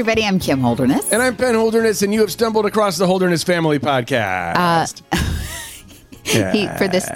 everybody, I'm Kim Holderness. And I'm Penn Holderness, and you have stumbled across the Holderness Family Podcast. Uh, He, for this,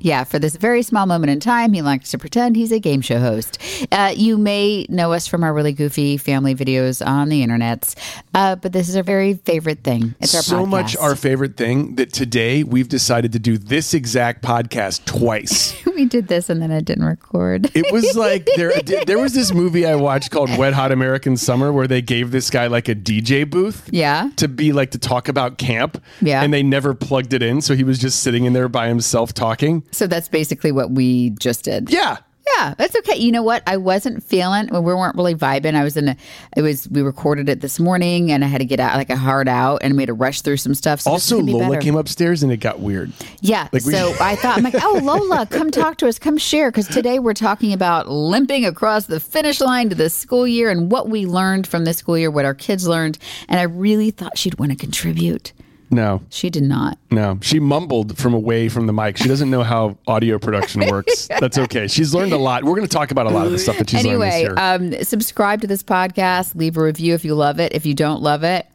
yeah, for this very small moment in time, he likes to pretend he's a game show host. Uh, you may know us from our really goofy family videos on the internets, uh, but this is our very favorite thing. It's our so much our favorite thing that today we've decided to do this exact podcast twice. we did this and then it didn't record. It was like there there was this movie I watched called Wet Hot American Summer where they gave this guy like a DJ booth. Yeah. To be like to talk about camp. Yeah. And they never plugged it in, so he was just sitting in there by himself talking. So that's basically what we just did. Yeah. Yeah, that's okay. You know what? I wasn't feeling. We weren't really vibing. I was in a. It was. We recorded it this morning, and I had to get out like a hard out, and we had to rush through some stuff. So Also, be Lola better. came upstairs and it got weird. Yeah. Like we- so I thought, I'm like, oh, Lola, come talk to us, come share, because today we're talking about limping across the finish line to the school year and what we learned from this school year, what our kids learned, and I really thought she'd want to contribute. No. She did not. No, she mumbled from away from the mic. She doesn't know how audio production works. That's okay. She's learned a lot. We're going to talk about a lot of the stuff that she's anyway, learned this year. um, subscribe to this podcast. Leave a review if you love it. If you don't love it,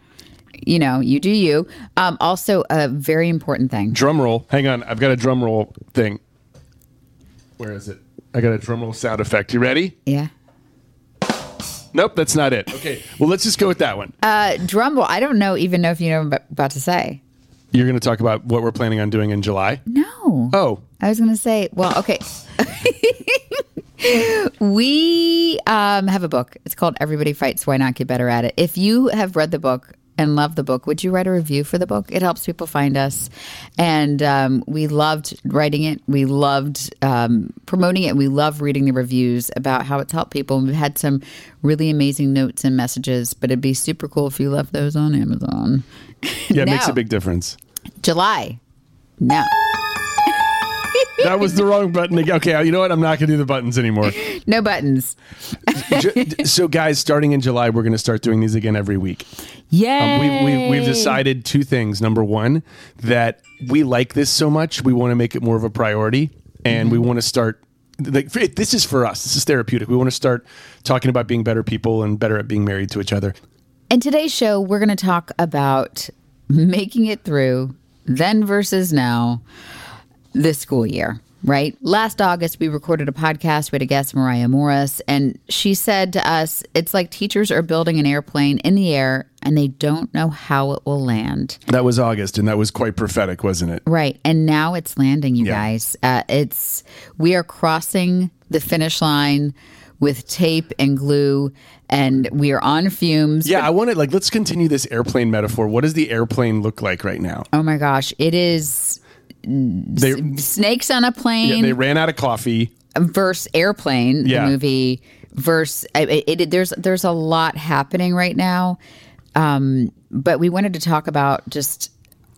you know, you do you. Um, also, a very important thing. drum roll. Hang on, I've got a drum roll thing. Where is it? I got a drum roll sound effect. You ready? Yeah. Nope, that's not it. Okay, well, let's just go with that one. Uh, drum roll. I don't know, even know if you know what I'm about to say. You're going to talk about what we're planning on doing in July. No. Oh, I was going to say, well, okay. we um, have a book. It's called Everybody Fights. Why Not Get Better at It? If you have read the book and love the book, would you write a review for the book? It helps people find us. And um, we loved writing it. We loved um, promoting it. We love reading the reviews about how it's helped people. We've had some really amazing notes and messages, but it'd be super cool if you left those on Amazon. yeah, it makes a big difference. July. No. That was the wrong button. Okay, you know what? I'm not going to do the buttons anymore. No buttons. So, guys, starting in July, we're going to start doing these again every week. Yeah. Um, we, we, we've decided two things. Number one, that we like this so much, we want to make it more of a priority, and we want to start. Like this is for us. This is therapeutic. We want to start talking about being better people and better at being married to each other. In today's show, we're going to talk about making it through then versus now this school year, right? Last August, we recorded a podcast. We had a guest, Mariah Morris, and she said to us, It's like teachers are building an airplane in the air and they don't know how it will land. That was August, and that was quite prophetic, wasn't it? Right. And now it's landing, you Yeah. guys. Uh, it's, we are crossing the finish line with tape and glue, and we are on fumes. Yeah, I want to like let's continue this airplane metaphor. What does the airplane look like right now? Oh my gosh, it is They snakes on a yeah, plane they ran out of coffee. versus airplane. Yeah. The movie versus it, it, There's there's a lot happening right now, um, but we wanted to talk about just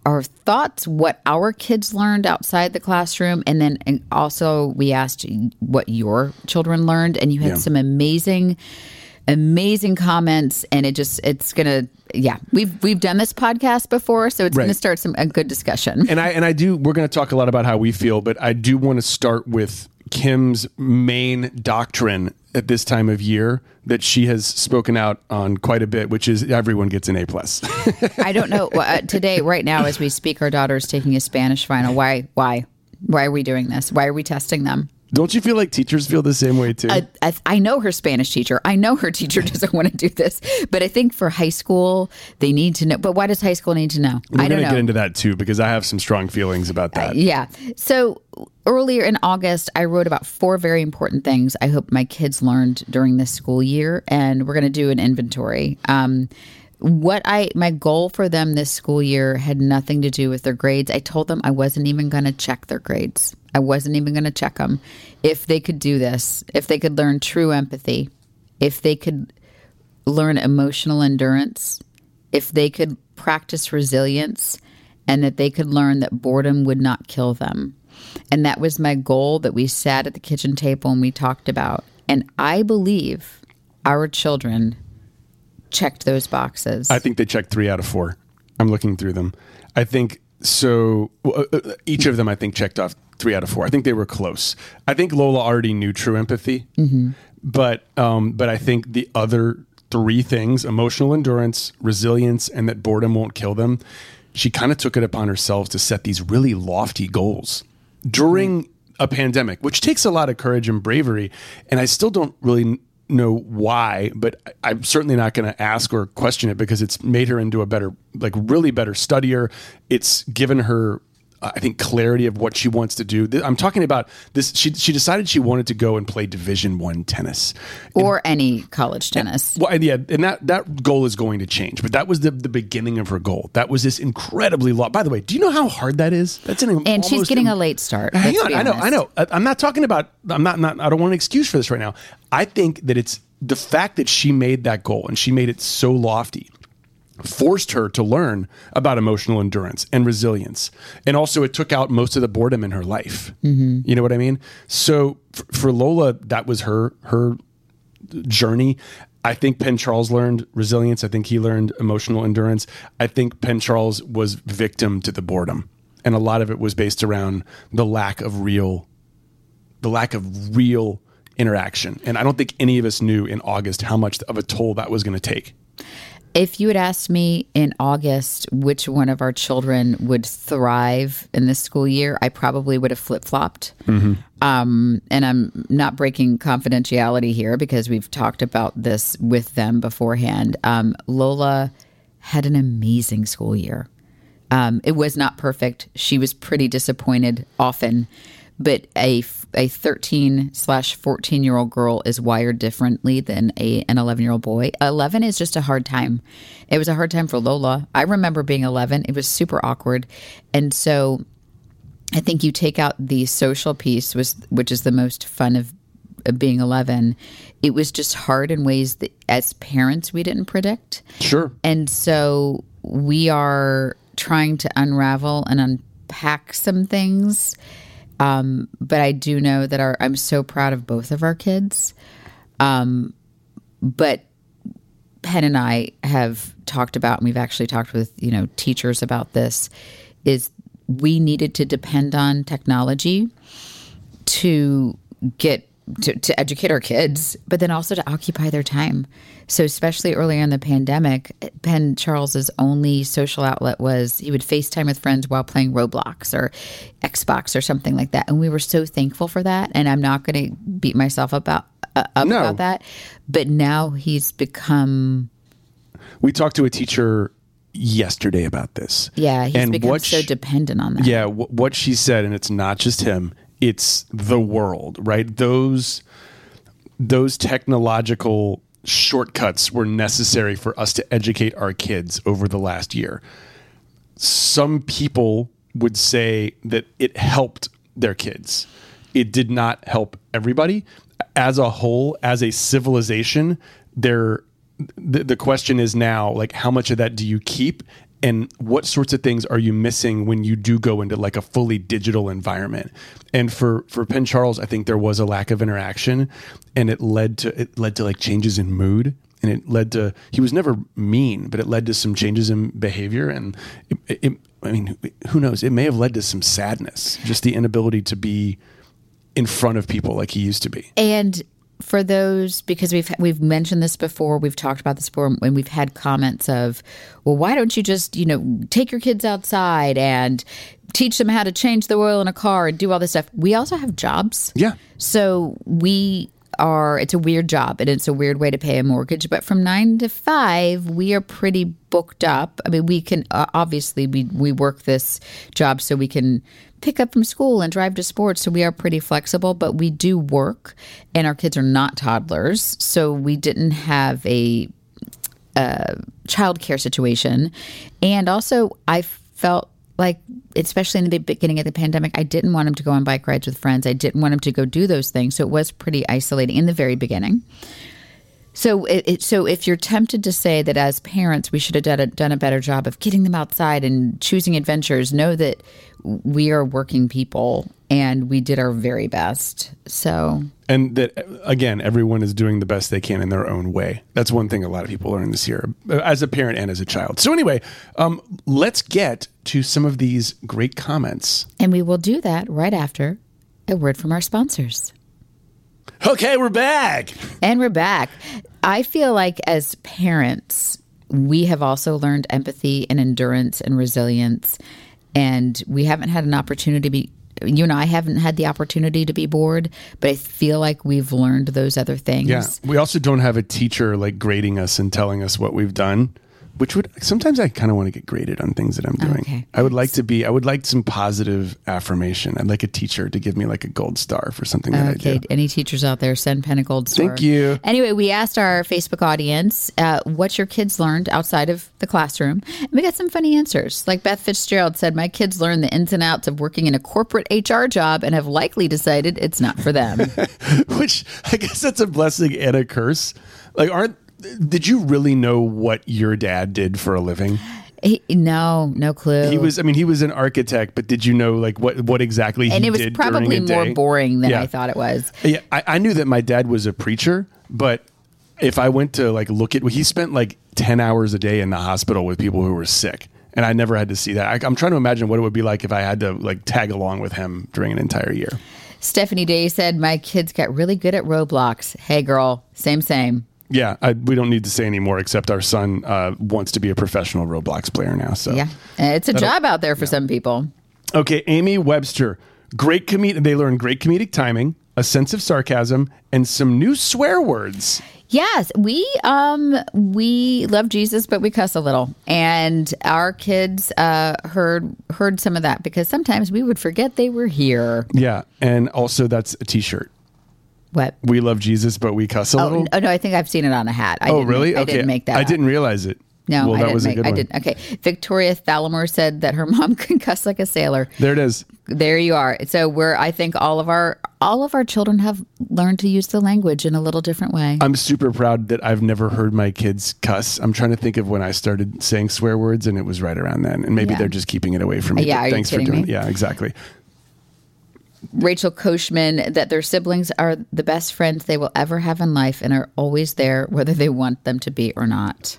our thoughts, what our kids learned outside the classroom, and then and also we asked what your children learned, and you had Yeah. some amazing, amazing comments, and it just it's gonna yeah we've we've done this podcast before, so it's Right. gonna start some a good discussion. and I and I do. We're to talk a lot about how we feel, but I do want to start with Kim's main doctrine at this time of year that she has spoken out on quite a bit, which is everyone gets an A plus. I don't know uh, today, right now, as we speak, our daughter is taking a Spanish final. Why? Why? Why are we doing this? Why are we testing them? Don't you feel like teachers feel the same way too? I, I, I know her Spanish teacher. I know her teacher doesn't want to do this, but I think for high school they need to know. But why does high school need to know? We're I don't going to know. get into that too because I have some strong feelings about that. yeah. So earlier in August, I wrote about four very important things I hope my kids learned during this school year, and we're going to do an inventory. Um, what I my goal for them this school year had nothing to do with their grades. I told them I wasn't even going to check their grades. I wasn't even going to check them. If they could do this, if they could learn true empathy, if they could learn emotional endurance, if they could practice resilience, and that they could learn that boredom would not kill them. And that was my goal that we sat at the kitchen table and we talked about. And I believe our children checked those boxes. I think they checked three out of four. I'm looking through them. I think so. well, uh, uh, Each of them, I think, checked off three out of four. I think they were close. I think Lola already knew true empathy, but um, but I think the other three things: emotional endurance, resilience, and that boredom won't kill them. She kind of took it upon herself to set these really lofty goals during a pandemic, which takes a lot of courage and bravery. And I still don't really know why, but I- I'm certainly not going to ask or question it because it's made her into a better, like really better studier. It's given her, uh, I think, clarity of what she wants to do. I'm talking about this. She she decided she wanted to go and play Division One tennis. or any college tennis. Well, and yeah, and that that goal is going to change, but that was the the beginning of her goal. That was this incredibly long. By the way, do you know how hard that is? That's an And she's getting a late start. Hang on, I know. I know. I- I'm not talking about. I'm not. Not. I don't want an excuse for this right now. I think that it's the fact that she made that goal and she made it so lofty forced her to learn about emotional endurance and resilience. And also, it took out most of the boredom in her life. Mm-hmm. You know what I mean? So f- for Lola, that was her her journey. I think Penn Charles learned resilience. I think he learned emotional endurance. I think Penn Charles was victim to the boredom, and a lot of it was based around the lack of real, the lack of real interaction. And I don't think any of us knew in August how much of a toll that was going to take. If you had asked me in August which one of our children would thrive in this school year, I probably would have flip flopped. Um, and I'm not breaking confidentiality here because we've talked about this with them beforehand. Um, Lola had an amazing school year. Um, it was not perfect. She was pretty disappointed often, but a a 13 slash 14 year old girl is wired differently than a an 11 year old boy. 11 is just a hard time. It was a hard time for Lola. I remember being 11. It was super awkward, and so I think you take out the social piece, was which is the most fun of, of being 11. It was just hard in ways that, as parents, we didn't predict. Sure. And so we are trying to unravel and unpack some things. Um, but I do know that our I'm so proud of both of our kids. Um, but Penn and I have talked about, and we've actually talked with you know teachers about this. Is we needed to depend on technology to get to, to educate our kids, but then also to occupy their time. So, especially earlier in the pandemic, Penn Charles's only social outlet was he would FaceTime with friends while playing Roblox or Xbox or something like that, and we were so thankful for that. And I'm not going to beat myself about uh, up No. about that, but now he's become We talked to a teacher yesterday about this. yeah he's And become what so sh- dependent on that. Yeah, w- what she said, and it's not just him; it's the world, right? Those those technological shortcuts were necessary for us to educate our kids over the last year. Some people would say that it helped their kids. It did not help everybody. As a whole, as a civilization, there the, the question is now like how much of that do you keep and what sorts of things are you missing when you do go into like a fully digital environment? And for for penn charles i think there was a lack of interaction and it led to it led to like changes in mood and it led to he was never mean but it led to some changes in behavior and it, it, i mean who knows? It may have led to some sadness just the inability to be in front of people like he used to be. And for those, because we've we've mentioned this before, we've talked about this before, and we've had comments of, well, why don't you just you know take your kids outside and teach them how to change the oil in a car and do all this stuff? We also have jobs. yeah So we are, it's a weird job and it's a weird way to pay a mortgage. But from nine to five, we are pretty booked up. I mean, we can, uh, obviously, we, we work this job so we can pick up from school and drive to sports. So we are pretty flexible, but we do work and our kids are not toddlers. So we didn't have a, uh, childcare situation. And also, I felt like, especially in the beginning of the pandemic, I didn't want him to go on bike rides with friends. I didn't want him to go do those things. So it was pretty isolating in the very beginning. So, it, so if you're tempted to say that as parents we should have done a, done a better job of getting them outside and choosing adventures, know that we are working people and we did our very best. So, and that again everyone is doing the best they can in their own way that's one thing a lot of people learn this year as a parent and as a child so anyway um, let's get to some of these great comments and we will do that right after a word from our sponsors. okay we're back And we're back. I feel like as parents, we have also learned empathy and endurance and resilience. And we haven't had an opportunity to be, you and I haven't had the opportunity to be bored, but I feel like we've learned those other things. yeah we also don't have a teacher like grading us and telling us what we've done which would sometimes i kind of want to get graded on things that i'm doing Okay. i would like to be i would like some positive affirmation i'd like a teacher to give me like a gold star for something that i Okay, any teachers out there, send Penn a gold star. Thank you. Anyway, we asked our Facebook audience uh, what your kids learned outside of the classroom. And we got some funny answers. Like Beth Fitzgerald said, My kids learned the ins and outs of working in a corporate HR job and have likely decided it's not for them. which I guess that's a blessing and a curse. Like, aren't did you really know what your dad did for a living? He- no, no clue. He was, I mean, he was an architect, but did you know like what what exactly? He did? And it was probably more boring than Yeah. I thought it was. Yeah, I, I knew that my dad was a preacher, but if I went to like look at, he spent like ten hours a day in the hospital with people who were sick, and I never had to see that. I, I'm trying to imagine what it would be like if I had to like tag along with him during an entire year. Stephanie Day said, My kids got really good at Roblox. Hey, girl, same, same. Yeah, I, we don't need to say anymore. Except our son uh, wants to be a professional Roblox player now. So Yeah. It's a job out there for some people. Okay, Amy Webster. Great comedic. They learn great comedic timing, a sense of sarcasm, and some new swear words. Yes, we um we love Jesus, but we cuss a little, and our kids uh, heard heard some of that because sometimes we would forget they were here. Yeah, and also that's a T-shirt. What? We love Jesus, but we cuss a Oh, little. oh no, I think I've seen it on a hat. I oh, didn't- really? I okay, didn't make that. I up. didn't realize it. No, well, I that was a good I one. didn't. Okay, Victoria Thallamore said that her mom can cuss like a sailor. There it is. There you are. So we're. I think all of our all of our children have learned to use the language in a little different way. I'm super proud that I've never heard my kids cuss. I'm trying to think of when I started saying swear words, and it was right around then. And maybe Yeah. they're just keeping it away from me. Yeah, are you thanks for doing me? it. Yeah, exactly. Rachel Koshman that their siblings are the best friends they will ever have in life and are always there whether they want them to be or not.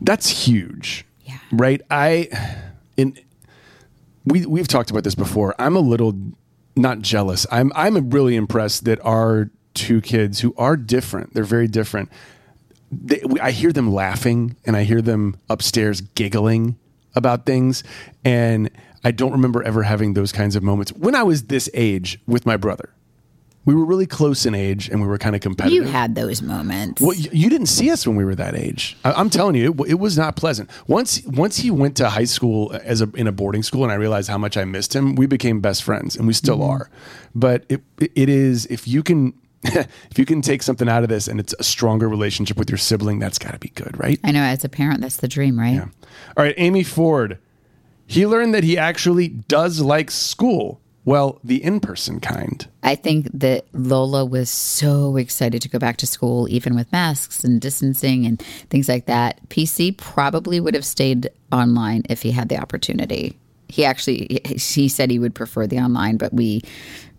That's huge. Yeah. Right? I in we we've talked about this before. I'm a little not jealous. I'm I'm really impressed that our two kids who are different, they're very different. They, we, I hear them laughing and I hear them upstairs giggling about things and I don't remember ever having those kinds of moments when I was this age with my brother. We were really close in age and we were kind of competitive. You had those moments. Well, y- you didn't see us when we were that age. I, I'm telling you, it, it was not pleasant. Once once he went to high school as a in a boarding school, and I realized how much I missed him, we became best friends, and we still Mm-hmm. are. But it it is if you can if you can take something out of this, and it's a stronger relationship with your sibling, that's got to be good, right? I know as a parent that's the dream, right? Yeah. All right, Amy Ford. He learned that he actually does like school, Well, the in person kind. I think that Lola was so excited to go back to school, even with masks and distancing and things like that. PC probably would have stayed online if he had the opportunity. He actually he said he would prefer the online, but we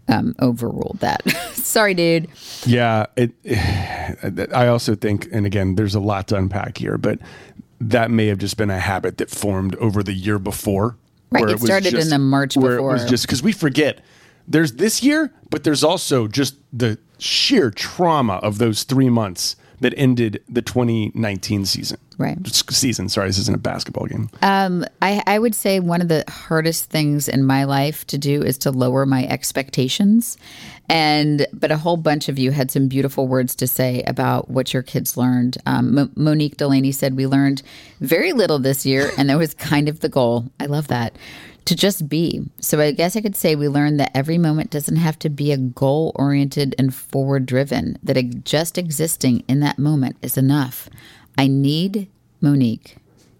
um, overruled that. Sorry, dude. Yeah, it, I also think, and again, there's a lot to unpack here, but that may have just been a habit that formed over the year before. Right, it, it started just, in the March where before. It was just because we forget there's this year, but there's also just the sheer trauma of those three months that ended the 2019 season. Right. Season. Sorry, this isn't a basketball game. Um, I, I would say one of the hardest things in my life to do is to lower my expectations. And but a whole bunch of you had some beautiful words to say about what your kids learned. Um, M- Monique Delaney said we learned very little this year, and that was kind of the goal. I love that to just be. So I guess I could say we learned that every moment doesn't have to be a goal oriented and forward driven, that just existing in that moment is enough. I need Monique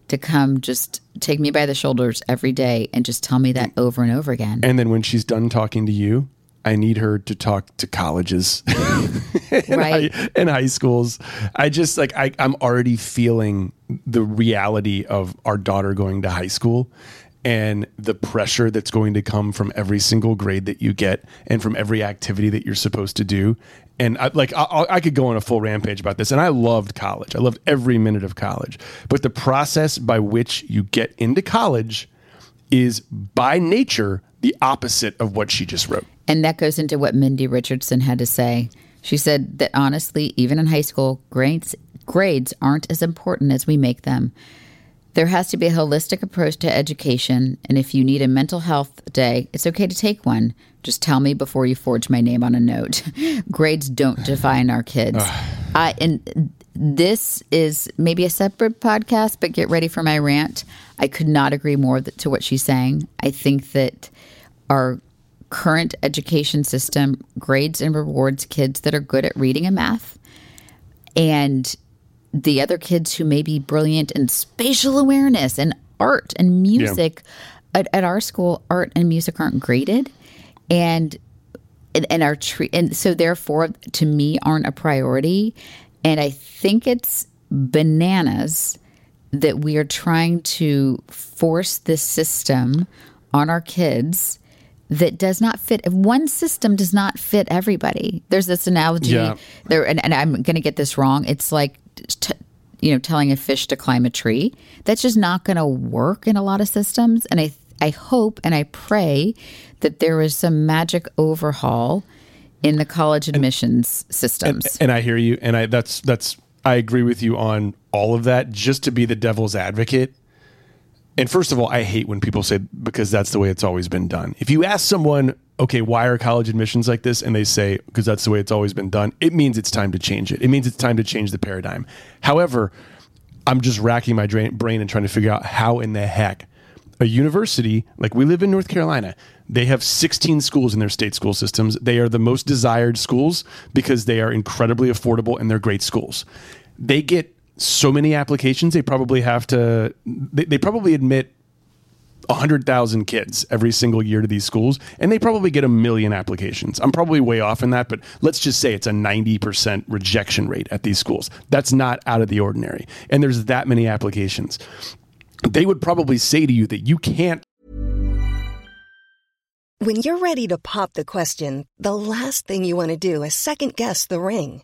to come just take me by the shoulders every day and just tell me that over and over again. And then when she's done talking to you, I need her to talk to colleges and, right. high, and high schools. I just like I, I'm already feeling the reality of our daughter going to high school and the pressure that's going to come from every single grade that you get and from every activity that you're supposed to do. And I, like I, I, could go on a full rampage about this, and I loved college. I loved every minute of college. But the process by which you get into college is by nature the opposite of what she just wrote. And that goes into what Mindy Richardson had to say. She said that honestly, even in high school, grades grades aren't as important as we make them. There has to be a holistic approach to education, and if you need a mental health day, it's okay to take one. Just tell me before you forge my name on a note. Grades don't define our kids. uh, and this is maybe a separate podcast, but get ready for my rant. I could not agree more to what she's saying. I think that our current education system grades and rewards kids that are good at reading and math. And the other kids who may be brilliant in spatial awareness and art and music. Yeah. At, at, our school, art and music aren't graded, and and, and our tre- and so therefore, to me, aren't a priority. And I think it's bananas that we are trying to force this system on our kids that does not fit. If one system does not fit everybody, there's this analogy yeah. there, and, and I'm going to get this wrong. It's like t- you know, telling a fish to climb a tree. That's just not going to work in a lot of systems. And I, I hope and I pray that there is some magic overhaul in the college admissions and, systems. And, and I hear you, and I that's that's I agree with you on all of that. Just to be the devil's advocate, and first of all, I hate when people say because that's the way it's always been done. If you ask someone okay, why are college admissions like this? And they say, because that's the way it's always been done. It means it's time to change it. It means it's time to change the paradigm. However, I'm just racking my brain and trying to figure out how in the heck a university, like we live in North Carolina, they have 16 schools in their state school systems. They are the most desired schools because they are incredibly affordable and they're great schools. They get so many applications, they probably have to, they, they probably admit 100,000 kids every single year to these schools, and they probably get a million applications. I'm probably way off in that, but let's just say it's a 90% rejection rate at these schools. That's not out of the ordinary. And there's that many applications. They would probably say to you that you can't. When you're ready to pop the question, the last thing you want to do is second guess the ring.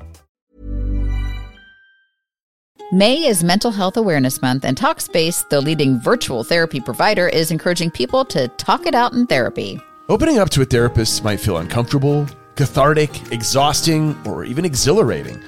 May is Mental Health Awareness Month, and Talkspace, the leading virtual therapy provider, is encouraging people to talk it out in therapy. Opening up to a therapist might feel uncomfortable, cathartic, exhausting, or even exhilarating.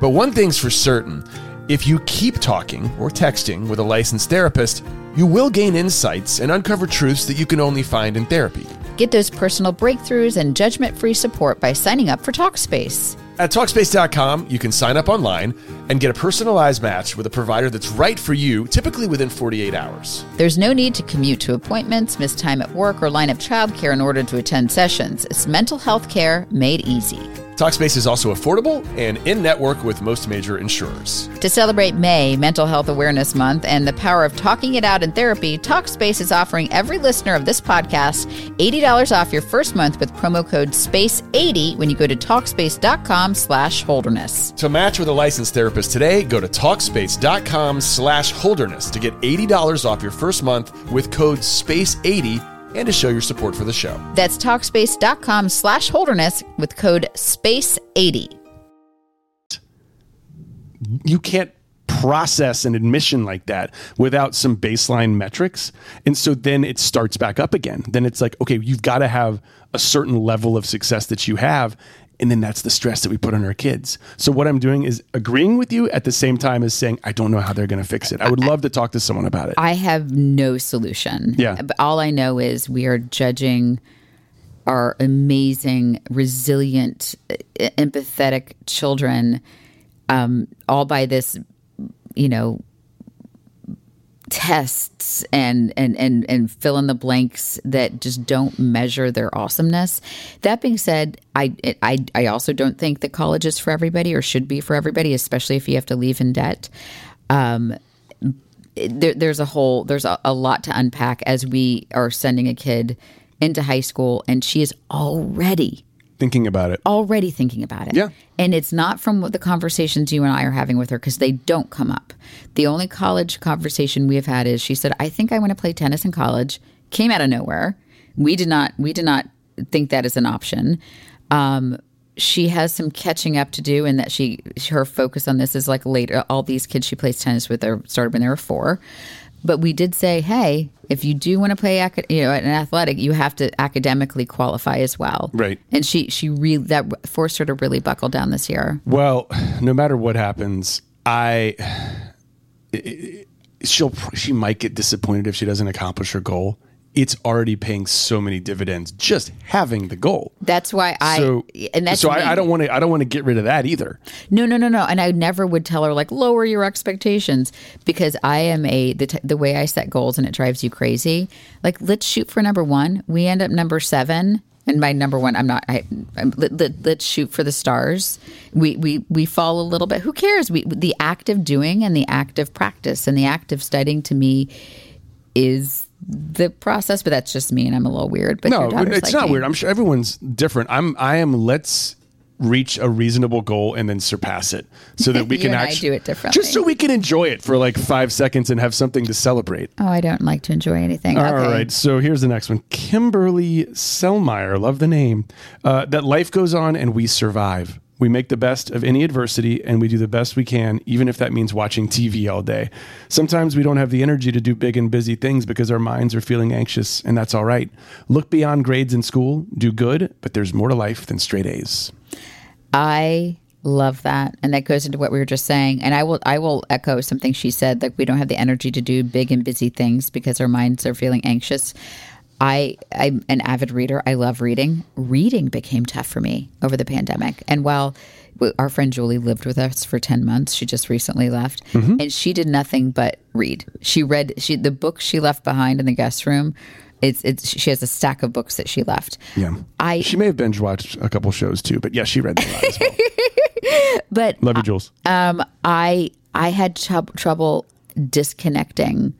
But one thing's for certain if you keep talking or texting with a licensed therapist, you will gain insights and uncover truths that you can only find in therapy. Get those personal breakthroughs and judgment free support by signing up for Talkspace. At Talkspace.com, you can sign up online and get a personalized match with a provider that's right for you, typically within 48 hours. There's no need to commute to appointments, miss time at work, or line up childcare in order to attend sessions. It's mental health care made easy. Talkspace is also affordable and in network with most major insurers. To celebrate May, Mental Health Awareness Month, and the power of talking it out in therapy, Talkspace is offering every listener of this podcast $80 off your first month with promo code SPACE80 when you go to Talkspace.com slash Holderness. To match with a licensed therapist today, go to Talkspace.com slash Holderness to get $80 off your first month with code SPACE80 and to show your support for the show. That's Talkspace.com slash Holderness with code SPACE80. You can't process an admission like that without some baseline metrics. And so then it starts back up again. Then it's like, okay, you've got to have a certain level of success that you have. And then that's the stress that we put on our kids. So what I'm doing is agreeing with you at the same time as saying, I don't know how they're going to fix it. I would love to talk to someone about it. I have no solution. Yeah. But all I know is we are judging our amazing, resilient, empathetic children um, all by this, you know, tests and and and and fill in the blanks that just don't measure their awesomeness. That being said, I I I also don't think that college is for everybody or should be for everybody, especially if you have to leave in debt. Um, there, there's a whole there's a, a lot to unpack as we are sending a kid into high school, and she is already Thinking about it. already thinking about it. Yeah. And it's not from what the conversations you and I are having with her because they don't come up. The only college conversation we have had is she said, I think I want to play tennis in college. Came out of nowhere. We did not we did not think that is an option. Um, she has some catching up to do and that she her focus on this is like later all these kids she plays tennis with are started when they were four. But we did say, hey, if you do want to play, acad- you know, an athletic, you have to academically qualify as well. Right. And she she really that forced her to really buckle down this year. Well, no matter what happens, I she'll she might get disappointed if she doesn't accomplish her goal. It's already paying so many dividends just having the goal. That's why I So, and that's so. I, I don't want to I don't want to get rid of that either. No, no, no, no. And I never would tell her like lower your expectations because I am a the t- the way I set goals and it drives you crazy. Like let's shoot for number one. We end up number seven. And my number one, I'm not. I, I'm, let, let, let's shoot for the stars. We we we fall a little bit. Who cares? We the act of doing and the act of practice and the act of studying to me is the process. But that's just me, and I'm a little weird. But No, it's like not me. weird. I'm sure everyone's different. I'm I am let's reach a reasonable goal and then surpass it so that we can actually do it differently. Just so we can enjoy it for like 5 seconds and have something to celebrate. Oh, I don't like to enjoy anything. All okay. right, so here's the next one. Kimberly Selmeyer, love the name. Uh, that life goes on and we survive. We make the best of any adversity and we do the best we can, even if that means watching TV all day. Sometimes we don't have the energy to do big and busy things because our minds are feeling anxious, and that's all right. Look beyond grades in school, do good, but there's more to life than straight A's. I love that. And that goes into what we were just saying. And I will I will echo something she said like we don't have the energy to do big and busy things because our minds are feeling anxious. I I'm an avid reader. I love reading. Reading became tough for me over the pandemic. And while our friend Julie lived with us for 10 months. She just recently left and she did nothing but read. She read she the book she left behind in the guest room. It's it's she has a stack of books that she left. Yeah. I She may have binge watched a couple shows too, but yeah, she read them a lot as well. but Love you, Jules. um, I I had trou- trouble disconnecting.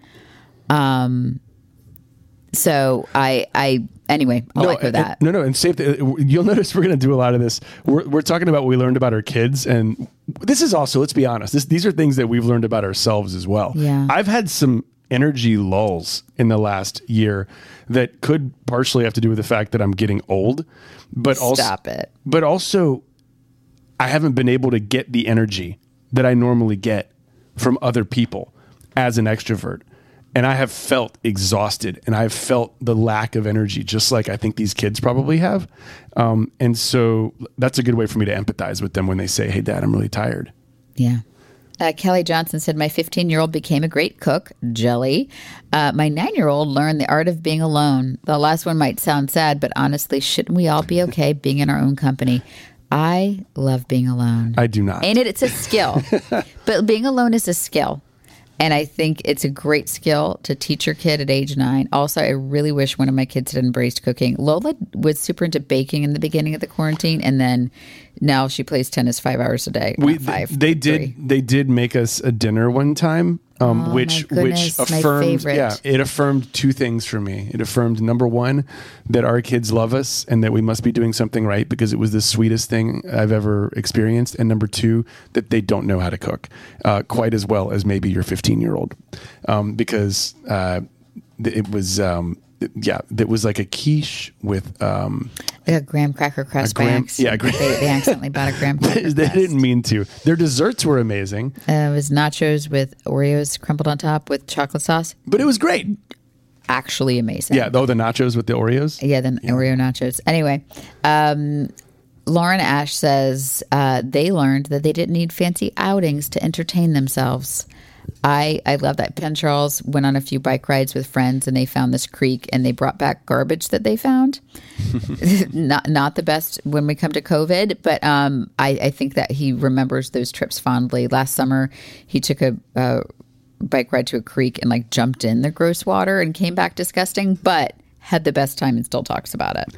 Um, so I I anyway I'll echo and- that. no, no, and safe. You'll notice we're going to do a lot of this. We're, we're talking about what we learned about our kids, and this is also, let's be honest, this, these are things that we've learned about ourselves as well. Yeah. I've had some energy lulls in the last year that could partially have to do with the fact that I'm getting old, but also Stop it. But also, I haven't been able to get the energy that I normally get from other people as an extrovert. And I have felt exhausted and I've felt the lack of energy, just like I think these kids probably have. Um, and so that's a good way for me to empathize with them when they say, Hey, dad, I'm really tired. Yeah. Uh, Kelly Johnson said, My 15 year old became a great cook, jelly. Uh, my nine year old learned the art of being alone. The last one might sound sad, but honestly, shouldn't we all be okay being in our own company? I love being alone. I do not. And it, it's a skill, but being alone is a skill. And I think it's a great skill to teach your kid at age nine. Also, I really wish one of my kids had embraced cooking. Lola was super into baking in the beginning of the quarantine, and then now she plays tennis five hours a day. we five. they did three. they did make us a dinner one time um, Oh, which my which affirmed yeah it affirmed two things for me. It affirmed number one that our kids love us and that we must be doing something right because it was the sweetest thing i've ever experienced. And number two that they don't know how to cook uh, quite as well as maybe your 15 year old um, because uh, it was um, yeah it was like a quiche with um, A graham cracker crust by accident. yeah, they, they accidentally bought a graham cracker they crust. didn't mean to their desserts were amazing Uh, it was nachos with Oreos crumbled on top with chocolate sauce. but it was great Actually amazing. Yeah, though the nachos with the Oreos. Yeah, the Oreo nachos. Anyway, um, Lauren Ash says uh, they learned that they didn't need fancy outings to entertain themselves. I I love that. Penn Charles went on a few bike rides with friends, and they found this creek, and they brought back garbage that they found. not not the best when we come to COVID, but um, I, I think that he remembers those trips fondly. Last summer, he took a. Uh, bike ride to a creek and like jumped in the gross water and came back disgusting, but had the best time and still talks about it.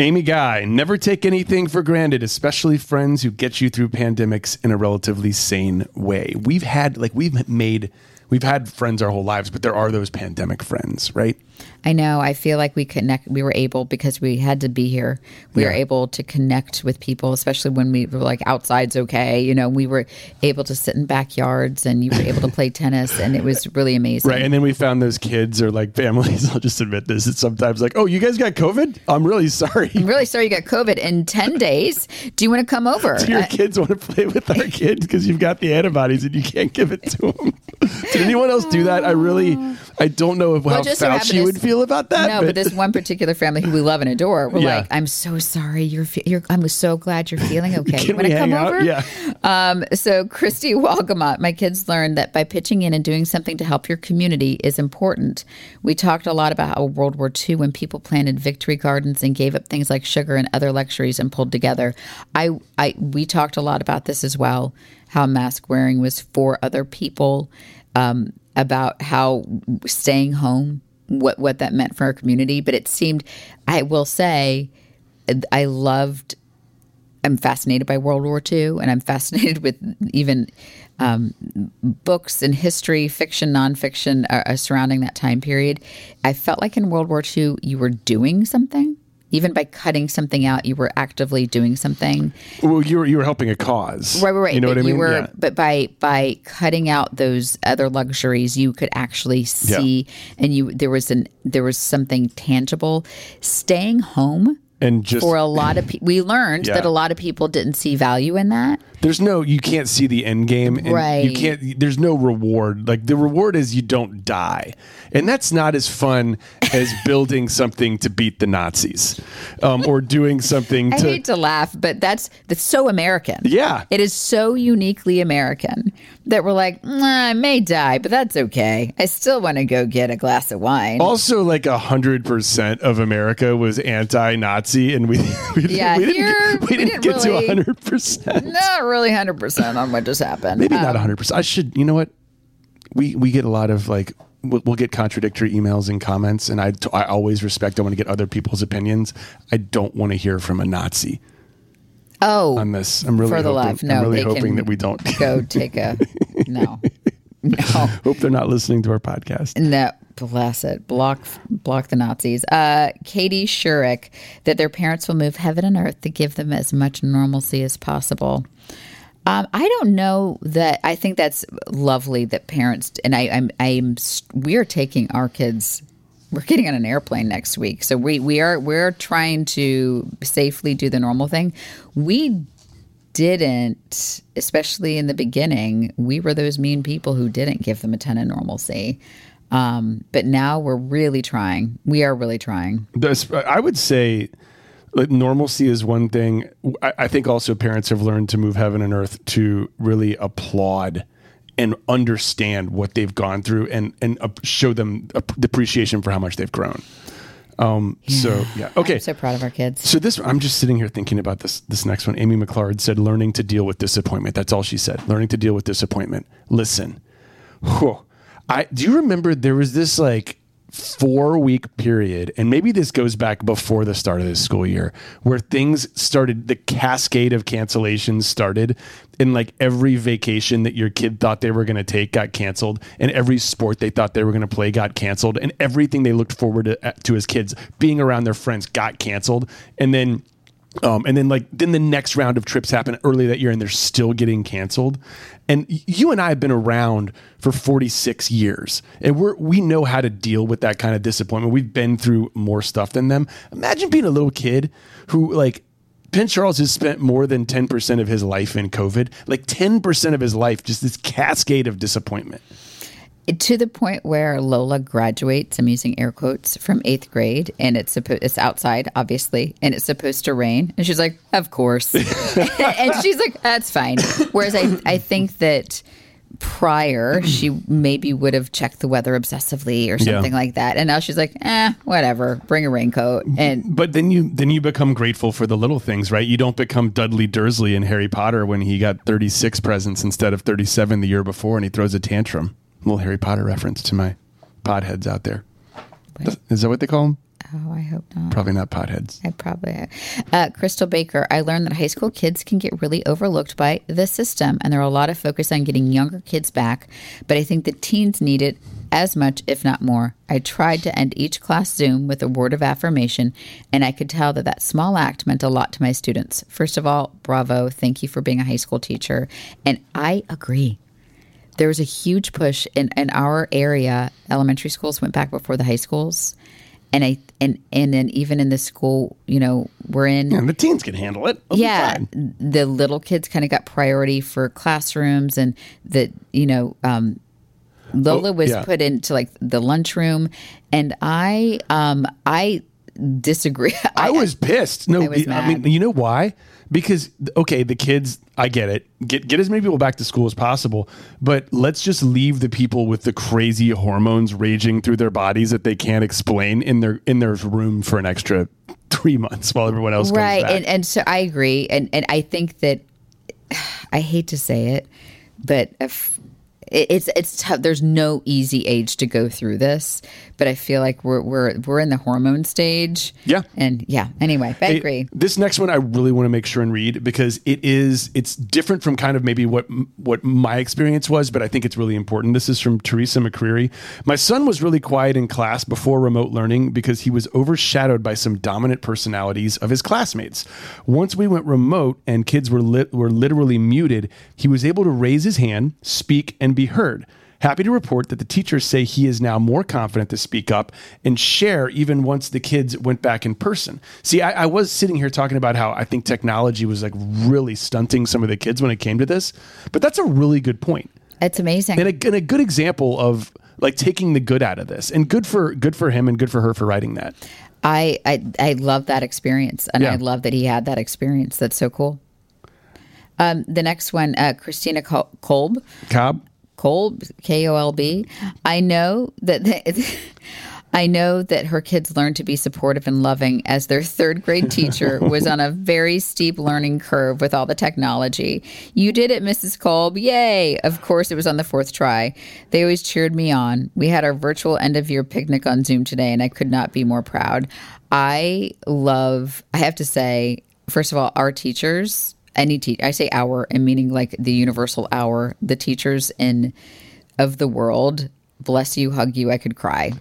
Amy Guy, never take anything for granted, especially friends who get you through pandemics in a relatively sane way. We've had, like, we've made, we've had friends our whole lives, but there are those pandemic friends, right? I know. I feel like we connect. We were able because we had to be here. We were able to connect with people, especially when we were like outside's okay. You know, we were able to sit in backyards and you were able to play tennis, and it was really amazing. Right. And then we found those kids or like families, I'll just admit this, it's sometimes like, oh, you guys got COVID? I'm really sorry. I'm really sorry you got COVID in ten days. Do you want to come over? Do your Uh, kids want to play with our kids because you've got the antibodies and you can't give it to them? Did anyone else do that? I really, I don't know if, how just so Fauci would feel about that. No, but this one particular family who we love and adore, we're Yeah. like, I'm so sorry. You're, fe- you're. I'm so glad you're feeling okay. Can you want to come out? over? Yeah. Um, so Christy Walgamot, my kids learned that by pitching in and doing something to help your community is important. We talked a lot about how World War II when people planted victory gardens and gave up things like sugar and other luxuries and pulled together. I, I, we talked a lot about this as well. How mask wearing was for other people. Um, about how staying home, what what that meant for our community. But it seemed, I will say, I loved I'm fascinated by World War II, and I'm fascinated with even um, books and history, fiction, nonfiction uh, uh, surrounding that time period. I felt like in World War II, you were doing something. Even by cutting something out, you were actively doing something. Well, you were, you were helping a cause. Right, right, right. You know but what I you mean? were, Yeah. but by by cutting out those other luxuries, you could actually see, and you there was an there was something tangible. Staying home And just for a lot of people, we learned Yeah. that a lot of people didn't see value in that. there's no you can't see the end game and Right. you can't there's no reward like the reward is you don't die and that's not as fun as building something to beat the nazis um, or doing something to, I hate to laugh, but that's that's so American. Yeah. it is so uniquely American that we're like, "Nah, I may die, but that's okay. I still want to go get a glass of wine. also like a hundred percent of america was anti-nazi and we, we, Yeah, we didn't, get, we we didn't didn't get to really- a hundred percent Not really hundred percent on what just happened. maybe Um, not a hundred percent i should you know what we we get a lot of like we'll, we'll get contradictory emails and comments and I, I always respect i want to get other people's opinions i don't want to hear from a nazi oh, on this. I'm really for the hoping, love. No, I'm really hoping that we don't go take a no, no. hope they're not listening to our podcast. No, bless it. Block, block the Nazis. Uh, Katie Shurik that their parents will move heaven and earth to give them as much normalcy as possible. Um, I don't know that. I think that's lovely that parents and I, I'm, I'm. We're taking our kids. We're getting on an airplane next week, so we we are we're trying to safely do the normal thing. We didn't, especially in the beginning, we were those mean people who didn't give them a ton of normalcy. Um, but now we're really trying. We are really trying. I would say like normalcy is one thing. I, I think also parents have learned to move heaven and earth to really applaud and understand what they've gone through and and uh, show them ap- appreciation for how much they've grown. Um, So yeah, okay. I'm so proud of our kids. So this, I'm just sitting here thinking about this. This next one, Amy McLeod said, "Learning to deal with disappointment." That's all she said. Learning to deal with disappointment. Listen, Whew. I do you remember there was this like four week period, and maybe this goes back before the start of this school year, where things started. The cascade of cancellations started, and like every vacation that your kid thought they were going to take got canceled, and every sport they thought they were going to play got canceled, and everything they looked forward to, uh, to as kids being around their friends got canceled, and then um, and then like then the next round of trips happen early that year and they're still getting canceled. And you and I have been around for 46 years and we're we know how to deal with that kind of disappointment. We've been through more stuff than them. Imagine being a little kid who like Penn Charles has spent more than 10% of his life in COVID, like 10% of his life, just this cascade of disappointment. To the point where Lola graduates. I'm using air quotes from eighth grade, and it's supposed it's outside, obviously, and it's supposed to rain, and she's like, "Of course," and she's like, "That's fine." Whereas I I think that prior she maybe would have checked the weather obsessively or something like that, and now she's like, "Eh, whatever, bring a raincoat." And But then you then you become grateful for the little things, right? You don't become Dudley Dursley in Harry Potter when he got 36 presents instead of 37 the year before and he throws a tantrum. Little Harry Potter reference to my podheads out there. Is that what they call them? oh, I hope not. Probably not podheads. I probably. Uh, Crystal Baker, I learned that high school kids can get really overlooked by the system, and there are a lot of focus on getting younger kids back, but I think the teens need it as much, if not more. I tried to end each class Zoom with a word of affirmation, and I could tell that that small act meant a lot to my students. First of all, bravo. Thank you for being a high school teacher. And I agree. There was a huge push in, in our area. Elementary schools went back before the high schools. And I and and then even in the school, you know, we're in And the teens can handle it. They'll yeah the little kids kind of got priority for classrooms and the you know um lola Oh, was yeah. put into like the lunchroom and i um i disagree I was pissed. No, I was I mean, you know why? Because okay, the kids, I get it. Get get as many people back to school as possible, but let's just leave the people with the crazy hormones raging through their bodies that they can't explain in their in their room for an extra three months while everyone else right and and so i agree and and i think that i hate to say it but uh, if it- it's it's tough there's no easy age to go through this but i feel like we're we're we're in the hormone stage Yeah. and yeah anyway i agree This next one I really want to make sure and read because it is it's different from kind of maybe what what my experience was, but I think it's really important. This is from Teresa McCreary. My son was really quiet in class before remote learning because he was overshadowed by some dominant personalities of his classmates. Once we went remote and kids were lit, were literally muted, he was able to raise his hand, speak, and be heard. Happy to report that the teachers say he is now more confident to speak up and share even once the kids went back in person. See, I, I was sitting here talking about how I think technology was like really stunting some of the kids when it came to this, but that's a really good point it's amazing and a, and a good example of like taking the good out of this and good for good for him and good for her for writing that. I, I I love that experience, and Yeah. I love that he had that experience. That's so cool. Um, the next one, uh, Christina Col- Kolb, Cobb, Kolb, K O L B. I know that. I know that her kids learned to be supportive and loving as their third grade teacher was on a very steep learning curve with all the technology. You did it, Mrs. Kolb. Yay. Of course, it was on the fourth try. They always cheered me on. We had our virtual end of year picnic on Zoom today, and I could not be more proud. I love, I have to say, first of all, our teachers, any teacher, I say our, and meaning like the universal our, the teachers in of the world, bless you, hug you, I could cry.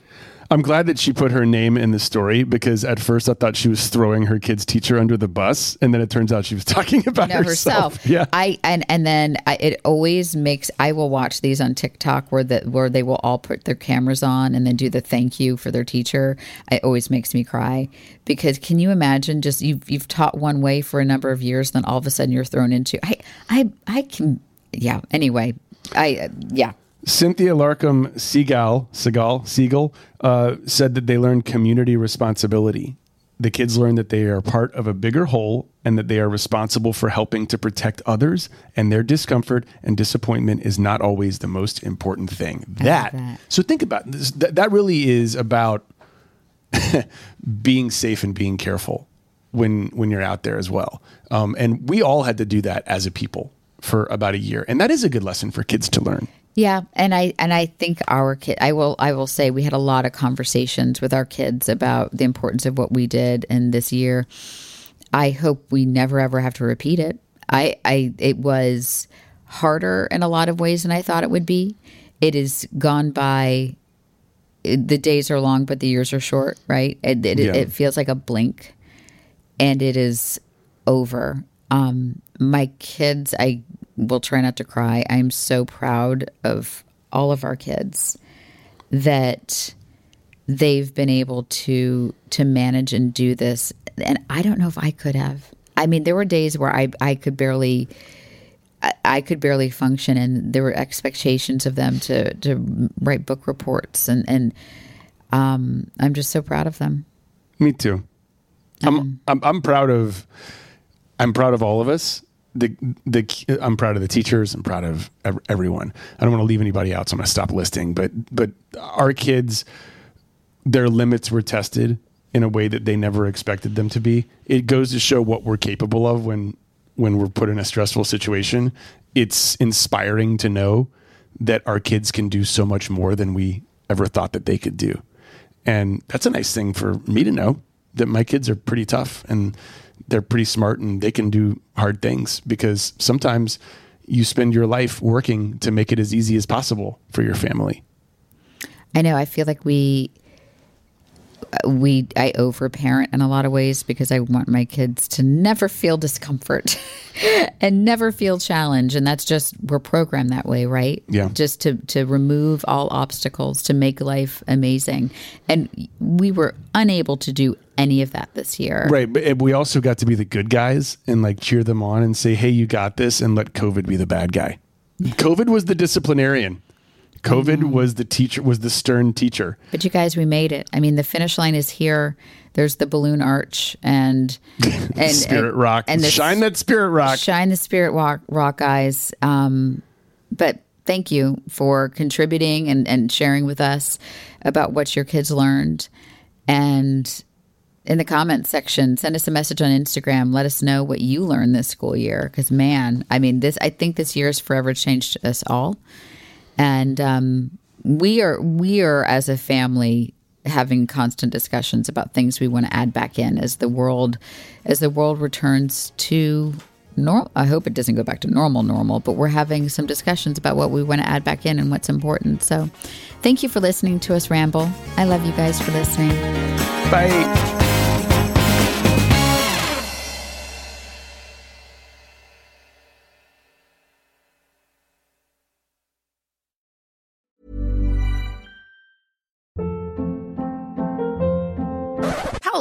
I'm glad that she put her name in the story because at first I thought she was throwing her kid's teacher under the bus, and then it turns out she was talking about know herself. herself. Yeah, I and and then I, it always makes. I will watch these on TikTok where the where they will all put their cameras on and then do the thank you for their teacher. It always makes me cry because can you imagine just you've you've taught one way for a number of years, then all of a sudden you're thrown into. I I I can. Yeah. Anyway, I uh, yeah. Cynthia Larkham Seagal, Seagal, Siegel uh, said that they learned community responsibility. The kids learn that they are part of a bigger whole and that they are responsible for helping to protect others, and their discomfort and disappointment is not always the most important thing. That, that. so think about this. That, that really is about being safe and being careful when when you're out there as well. Um, and we all had to do that as a people for about a year, and that is a good lesson for kids to learn. Yeah, and I and I think our kid I will I will say we had a lot of conversations with our kids about the importance of what we did in this year. I hope we never ever have to repeat it. I I it was harder in a lot of ways than I thought it would be. It has gone by the days are long but the years are short, right? It it, Yeah. it feels like a blink and it is over. Um, my kids, I will try not to cry. I'm so proud of all of our kids that they've been able to to manage and do this. And I don't know if I could have. I mean, there were days where I I could barely I- I could barely function, and there were expectations of them to to write book reports, and and um, I'm just so proud of them. Me too. I'm, I'm I'm proud of I'm proud of all of us. The the I'm proud of the teachers. I'm proud of everyone. I don't want to leave anybody out, so I'm going to stop listing. But but our kids, their limits were tested in a way that they never expected them to be. It goes to show what we're capable of when when we're put in a stressful situation. It's inspiring to know that our kids can do so much more than we ever thought that they could do. And that's a nice thing for me to know that my kids are pretty tough and they're pretty smart and they can do hard things because sometimes you spend your life working to make it as easy as possible for your family. I know. I feel like we we I overparent in a lot of ways because I want my kids to never feel discomfort and never feel challenge, and that's just we're programmed that way, right? Yeah. Just to to remove all obstacles to make life amazing, and we were unable to do any of that this year. Right. But we also got to be the good guys and like cheer them on and say, hey, you got this, and let COVID be the bad guy. COVID was the disciplinarian. COVID was the teacher, was the stern teacher. But you guys, we made it. I mean, the finish line is here. There's the balloon arch and and Spirit rock. and the Shine that spirit rock. Shine the spirit rock, rock eyes. Um, but thank you for contributing and, and sharing with us about what your kids learned. And in the comments section, send us a message on Instagram. Let us know what you learned this school year. Because man, I mean, this I think this year has forever changed us all. And um, we are we are as a family having constant discussions about things we want to add back in as the world as the world returns to normal. I hope it doesn't go back to normal normal, but we're having some discussions about what we want to add back in and what's important. So, thank you for listening to us ramble. I love you guys for listening. Bye.